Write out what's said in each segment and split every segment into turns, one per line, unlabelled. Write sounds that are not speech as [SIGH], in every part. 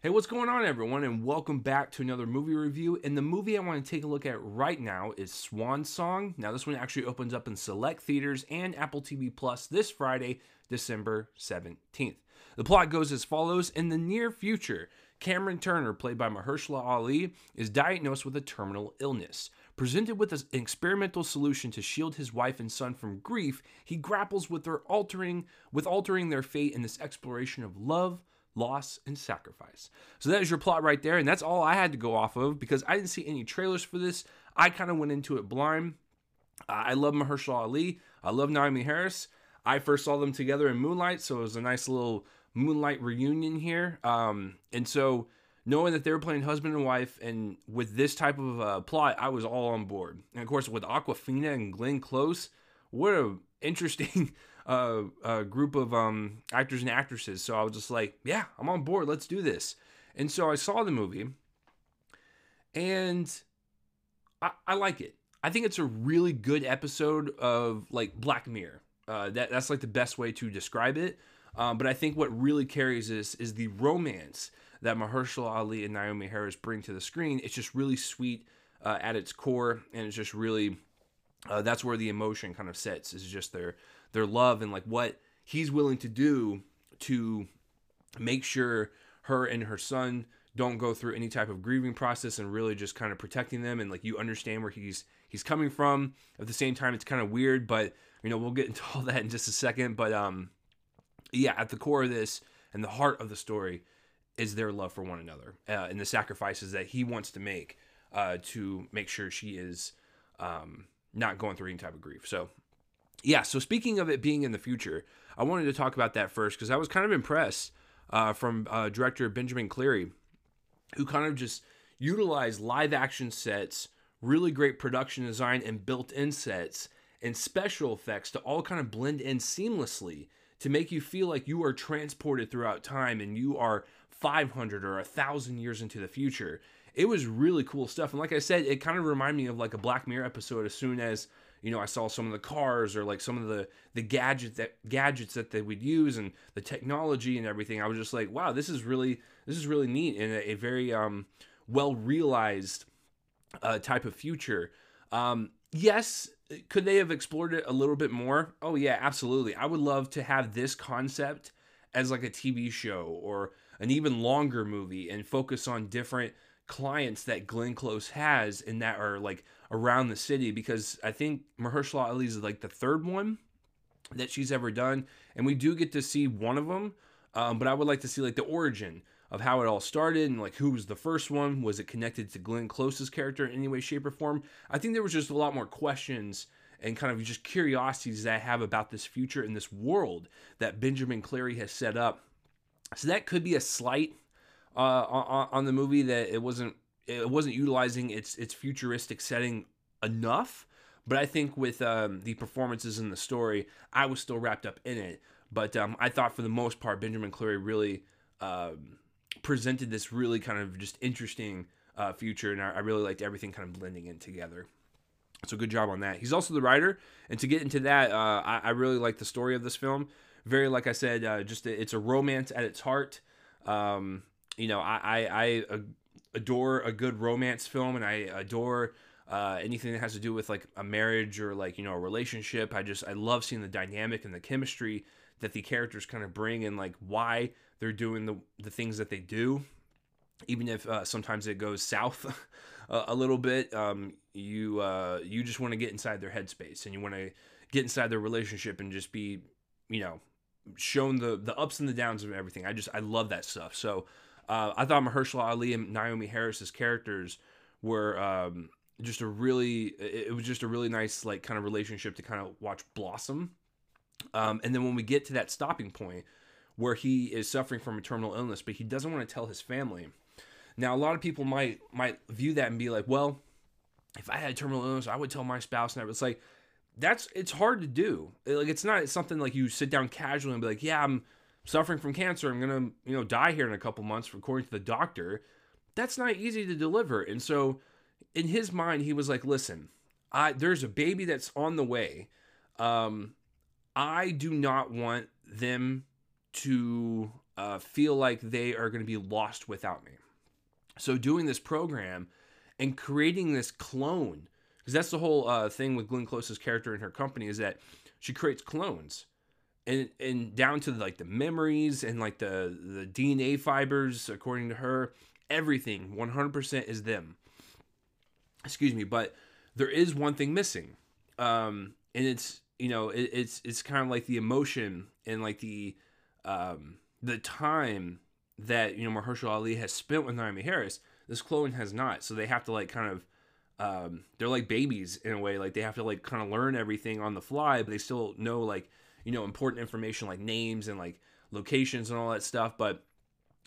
Hey, what's going on, everyone, and welcome back to another movie review. And the movie I want to take a look at right now is Swan Song. Now, this one actually opens up in select theaters and Apple TV Plus this Friday, December 17th. The plot goes as follows In the near future, Cameron Turner, played by Mahershala Ali, is diagnosed with a terminal illness. Presented with an experimental solution to shield his wife and son from grief, he grapples with their altering with altering their fate in this exploration of love, loss, and sacrifice. So that is your plot right there, and that's all I had to go off of because I didn't see any trailers for this. I kind of went into it blind. I love Mahershala Ali. I love Naomie Harris. I first saw them together in Moonlight, so it was a nice little Moonlight reunion here. Um, and so knowing that they were playing husband and wife, and with this type of uh, plot, I was all on board. And of course, with Awkwafina and Glenn Close, what a interesting [LAUGHS] uh, group of um, actors and actresses. So I was just like, yeah, I'm on board. Let's do this. And so I saw the movie, and I, I like it. I think it's a really good episode of like Black Mirror. Uh, that that's like the best way to describe it. Um, but I think what really carries this is the romance that Mahershala Ali and Naomie Harris bring to the screen. It's just really sweet uh, at its core, and it's just really uh, that's where the emotion kind of sets. Is just their their love and like what he's willing to do to make sure her and her son don't go through any type of grieving process and really just kind of protecting them and like you understand where he's he's coming from. At the same time it's kind of weird but you know we'll get [LAUGHS] into all that in just a second but um yeah at the core of this and the heart of the story is their love for one another uh, and the sacrifices that he wants to make uh, to make sure she is um, not going through any type of grief. So yeah, so speaking of it being in the future, I wanted to talk about that first because I was kind of impressed uh, from uh, director Benjamin Cleary, who kind of just utilized live action sets, really great production design, and built in sets and special effects to all kind of blend in seamlessly to make you feel like you are transported throughout time and you are 500 or 1,000 years into the future. It was really cool stuff. And like I said, it kind of reminded me of like a Black Mirror episode as soon as you know, I saw some of the cars or like some of the the gadgets that gadgets that they would use and the technology and everything. I was just like, wow, this is really this is really neat and a, a very um, well realized uh, type of future. Um, yes, could they have explored it a little bit more? Oh yeah, absolutely. I would love to have this concept as like a TV show or an even longer movie and focus on different clients that Glenn Close has and that are like around the city because I think Mahershala Ali is like the third one that she's ever done, and we do get to see one of them. Um, but I would like to see like the origin of how it all started and like who was the first one. Was it connected to Glenn Close's character in any way, shape, or form? I think there was just a lot more questions and kind of just curiosities that I have about this future and this world that Benjamin Cleary has set up. So that could be a slight uh, on, on the movie that it wasn't it wasn't utilizing its its futuristic setting enough. But I think with um, the performances and the story, I was still wrapped up in it. But um, I thought for the most part, Benjamin Cleary really um, presented this really kind of just interesting uh, future, and I, I really liked everything kind of blending in together. So good job on that. He's also the writer, and to get into that, uh, I, I, really like the story of this film. Very, like I said, uh, just a, it's a romance at its heart. Um, you know, I, I, I adore a good romance film and I adore uh, anything that has to do with like a marriage or like you know a relationship. I just I love seeing the dynamic and the chemistry that the characters kind of bring and like why they're doing the the things that they do, even if uh, sometimes it goes south [LAUGHS] a, a, little bit. Um, you uh, you just want to get inside their headspace and you want to get inside their relationship and just be you know shown the the ups and the downs of everything. I just I love that stuff. So uh, I thought Mahershala Ali and Naomie Harris's characters were um, just a really it was just a really nice like kind of relationship to kind of watch blossom. Um, and then when we get to that stopping point where he is suffering from a terminal illness, but he doesn't want to tell his family. Now, a lot of people might might view that and be like, "Well, if I had terminal illness, I would tell my spouse." And I it's like that's it's hard to do. Like it's not something like you sit down casually and be like, "Yeah, I'm suffering from cancer. I'm gonna, you know, die here in a couple months, according to the doctor. That's not easy to deliver. And so, in his mind, he was like, "Listen, I there's a baby that's on the way. Um, I do not want them to uh, feel like they are going to be lost without me. So doing this program and creating this clone, because that's the whole uh, thing with Glenn Close's character in her company is that she creates clones, and and down to like the memories and like the the DNA fibers, according to her, everything 100% is them. Excuse me, but there is one thing missing, um, and it's you know it, it's it's kind of like the emotion and like the um, the time that you know Mahershala Ali has spent with Naomie Harris, this clone has not. So they have to like kind of um, they're like babies in a way. Like they have to like kind of learn everything on the fly, but they still know like you know important information like names and like locations and all that stuff. But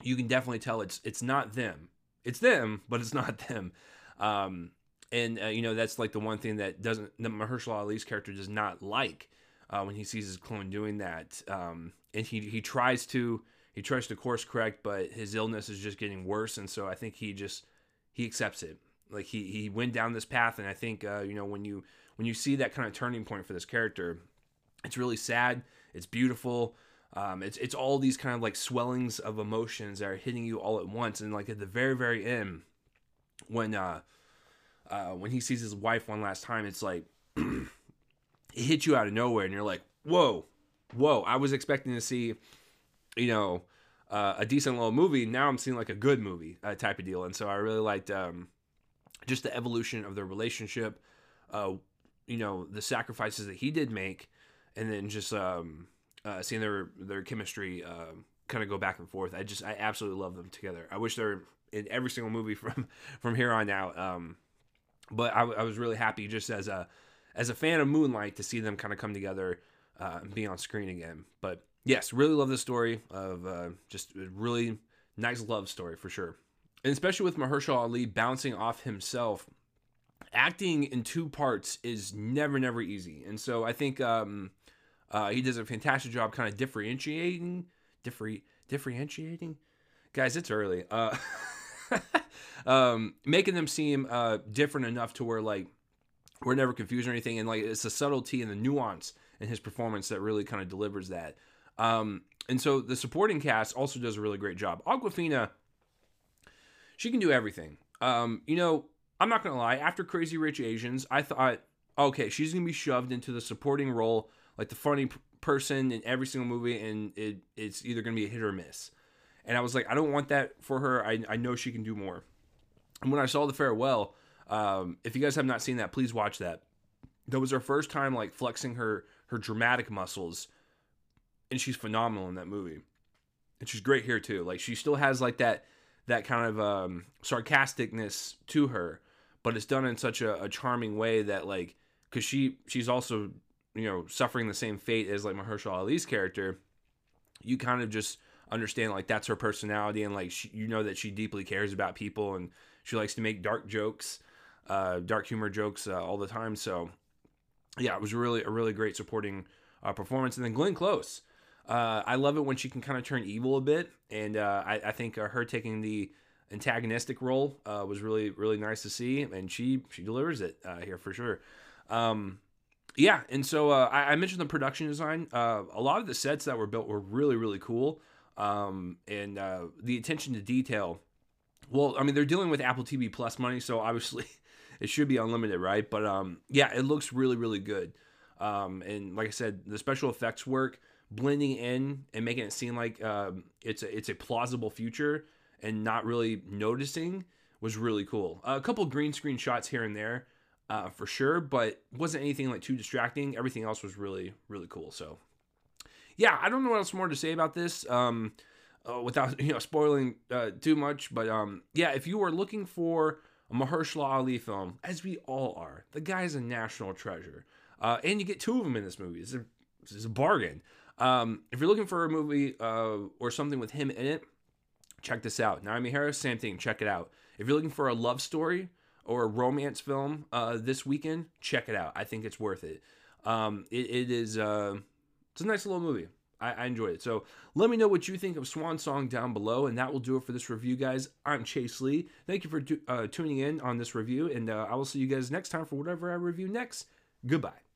you can definitely tell it's it's not them. It's them, but it's not [LAUGHS] them. Um, and uh, you know that's like the one thing that doesn't that Mahershala Ali's character does not like uh, when he sees his clone doing that. Um, and he he tries to he tries to course correct, but his illness is just getting worse, and so I think he just he accepts it. Like he he went down this path, and I think uh, you know when you when you see that kind of turning point for this character, it's really sad. It's beautiful. Um, it's it's all these kind of like swellings of emotions that are hitting you all at once, and like at the very very end, when uh, uh when he sees his wife one last time, it's like [CLEARS THROAT] it hits you out of nowhere, and you're like, whoa, whoa! I was expecting to see you know, uh, a decent little movie. Now I'm seeing like a good movie uh, type of deal, and so I really liked um, just the evolution of their relationship. Uh, you know, the sacrifices that he did make, and then just um, uh, seeing their their chemistry uh, kind of go back and forth. I just I absolutely love them together. I wish they're in every single movie [LAUGHS] from from here on out. Um, but I, I was really happy just as a as a fan of Moonlight to see them kind of come together uh, and be on screen again. But yes, really love the story of uh, just a really nice love story for sure. And especially with Mahershala Ali bouncing off himself, acting in two parts is never, never easy. And so I think um, uh, he does a fantastic job kind of differentiating, differ, differentiating. Guys, it's early. Uh, [LAUGHS] um, making them seem uh, different enough to where like we're never confused or anything, and like it's the subtlety and the nuance in his performance that really kind of delivers that. Um, and so the supporting cast also does a really great job. Awkwafina she can do everything. Um, you know, I'm not gonna lie. After Crazy Rich Asians, I thought, okay, she's gonna be shoved into the supporting role, like the funny p- person in every single movie, and it, it's either gonna be a hit or miss. And I was like, I don't want that for her. I, I know she can do more. And when I saw the farewell, um, if you guys have not seen that, please watch that. That was her first time like flexing her her dramatic muscles and she's phenomenal in that movie. And she's great here too. Like she still has like that that kind of um, sarcasticness to her, but it's done in such a, a charming way that like because she she's also you know suffering the same fate as like Mahershala Ali's character. You kind of just understand like that's her personality and like she, you know that she deeply cares about people and she likes to make dark jokes, uh, dark humor jokes uh, all the time. So yeah, it was really a really great supporting uh, performance. And then Glenn Close uh, I love it when she can kind of turn evil a bit, and uh, I, I, think uh, her taking the antagonistic role uh, was really really nice to see, and she she delivers it uh, here for sure. Um, yeah, and so uh, I, I, mentioned the production design. a lot of the sets that were built were really really cool, um, and the attention to detail. Well, I mean they're dealing with Apple TV Plus money, so obviously [LAUGHS] it should be unlimited, right? But um, yeah, it looks really really good. Um, and like I said, the special effects work blending in and making it seem like um, it's a, it's a plausible future and not really noticing was really cool. Uh, a couple green screen shots here and there, uh, for sure, but wasn't anything like too distracting. Everything else was really really cool. So, yeah, I don't know what else more to say about this um, uh, without [LAUGHS] you know spoiling uh, too much. But um, yeah, if you are looking for a Mahershala Ali film, as we all are, the guy's a national treasure, uh, and you get two of them in this movie. It's a, a bargain. Um, if you're looking for a movie uh, or something with him in it, check this out. Naomie Harris, same thing. Check it out. If you're looking for a love story or a romance film uh, this weekend, check it out. I think it's worth it. Um, it, it is. Uh, it's a nice little movie. I, I enjoyed it. So let me know what you think of Swan Song down below, and that will do it for this review, guys. I'm Chase Lee. Thank you for uh, tuning in on this review, and uh, I will see you guys next time for whatever I review next. Goodbye.